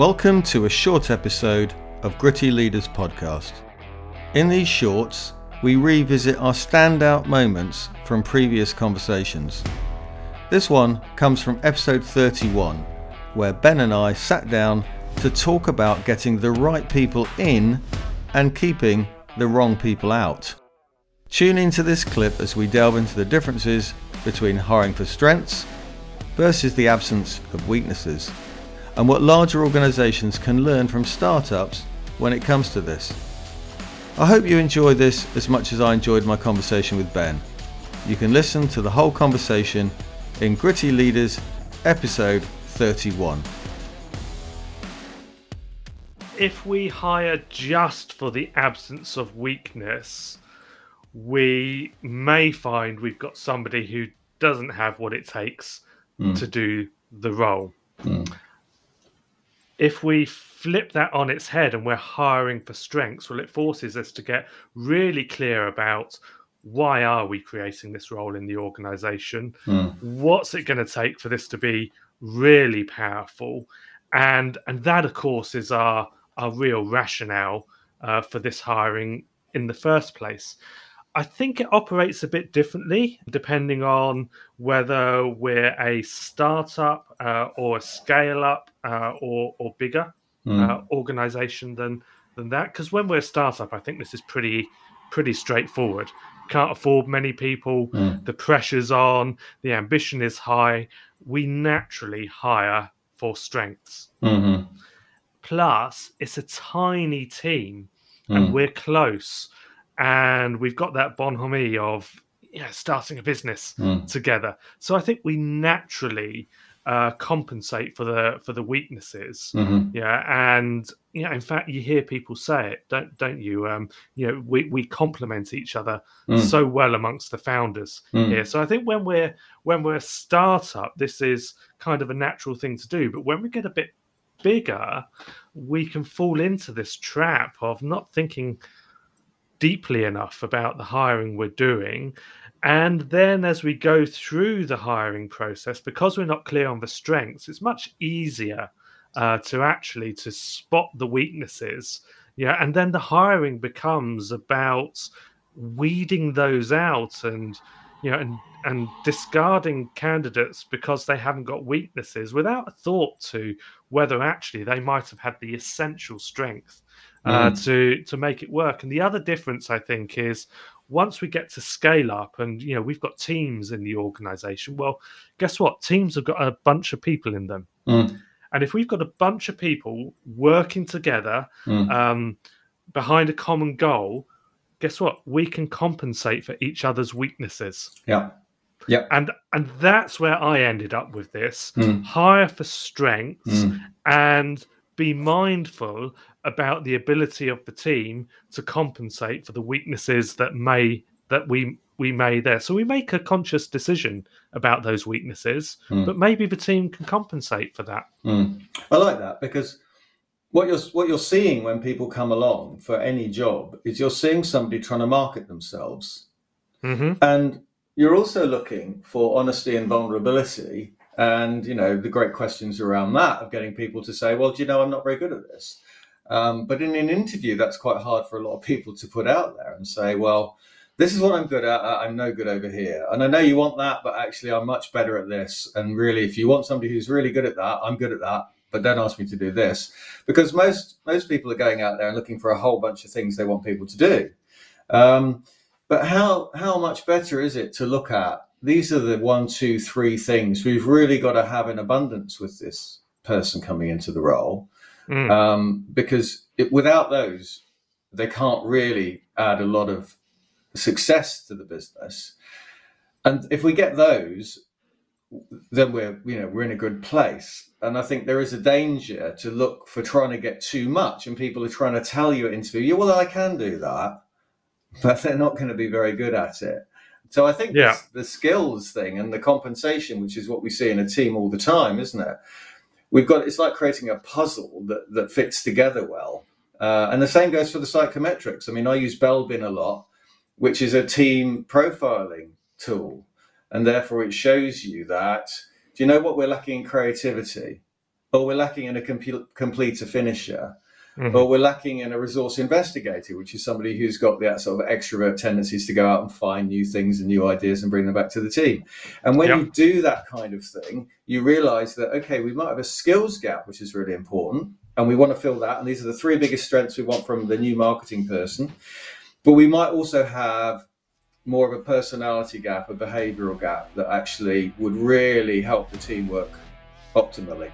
Welcome to a short episode of Gritty Leaders Podcast. In these shorts, we revisit our standout moments from previous conversations. This one comes from episode 31, where Ben and I sat down to talk about getting the right people in and keeping the wrong people out. Tune into this clip as we delve into the differences between hiring for strengths versus the absence of weaknesses, and what larger organizations can learn from startups when it comes to this. I hope you enjoy this as much as I enjoyed my conversation with Ben. You can listen to the whole conversation in Gritty Leaders episode 31. If we hire just for the absence of weakness, we may find we've got somebody who doesn't have what it takes mm. to do the role. If we flip that on its head and we're hiring for strengths, well, it forces us to get really clear about why are we creating this role in the organization? Mm. What's it going to take for this to be really powerful? And and that, of course, is our our real rationale uh, for this hiring in the first place. I think it operates a bit differently depending on whether we're a startup uh, or a scale up uh, or, or bigger mm. uh, organization than than that. Because when we're a startup, I think this is pretty pretty straightforward. Can't afford many people. Mm. The pressure's on. The ambition is high. We naturally hire for strengths. Mm-hmm. Plus, it's a tiny team, and mm. we're close and we've got that bonhomie of yeah, starting a business mm. together. So I think we naturally uh, compensate for the for the weaknesses. Mm-hmm. Yeah, and you know, in fact, you hear people say it, don't don't you? Um, you know, we we complement each other mm. so well amongst the founders mm. here. So I think when we're when we're a startup, this is kind of a natural thing to do. But when we get a bit bigger, we can fall into this trap of not thinking deeply enough about the hiring we're doing. And then as we go through the hiring process, because we're not clear on the strengths, it's much easier uh, to actually to spot the weaknesses. Yeah, and then the hiring becomes about weeding those out and you know and and discarding candidates because they haven't got weaknesses without a thought to whether actually they might have had the essential strength uh, mm. to to make it work. And the other difference, I think, is once we get to scale up, and you know we've got teams in the organization. Well, guess what? Teams have got a bunch of people in them, mm. and if we've got a bunch of people working together mm. um, behind a common goal, guess what? We can compensate for each other's weaknesses. Yeah. Yeah. And and that's where I ended up with this. Mm. Hire for strengths mm. and be mindful about the ability of the team to compensate for the weaknesses that may that we we may there. So we make a conscious decision about those weaknesses, mm. but maybe the team can compensate for that. Mm. I like that because what you're what you're seeing when people come along for any job is you're seeing somebody trying to market themselves, mm-hmm. and you're also looking for honesty and vulnerability. And you know the great questions around that of getting people to say, "Well, do you know I'm not very good at this." Um, but in an interview, that's quite hard for a lot of people to put out there and say, well, this is what I'm good at. I'm no good over here. And I know you want that, but actually, I'm much better at this. And really, if you want somebody who's really good at that, I'm good at that. But don't ask me to do this because most most people are going out there and looking for a whole bunch of things they want people to do. Um, but how how much better is it to look at these are the one, two, three things we've really got to have in abundance with this person coming into the role mm. um, because it, without those, they can't really add a lot of success to the business. And if we get those, then we're you know we're in a good place. And I think there is a danger to look for trying to get too much, and people are trying to tell you at interview, yeah, well, I can do that, but they're not going to be very good at it. So I think yeah. the skills thing and the compensation, which is what we see in a team all the time, isn't it? we've got it's like creating a puzzle that, that fits together well. Uh, and the same goes for the psychometrics. I mean, I use Belbin a lot, which is a team profiling tool. And therefore, it shows you that, do you know what we're lacking in creativity? or we're lacking in a completer finisher, mm-hmm. or we're lacking in a resource investigator, which is somebody who's got that sort of extrovert tendencies to go out and find new things and new ideas and bring them back to the team. And when yep. you do that kind of thing, you realize that, okay, we might have a skills gap, which is really important, and we want to fill that. And these are the three biggest strengths we want from the new marketing person. But we might also have more of a personality gap, a behavioral gap that actually would really help the team work optimally.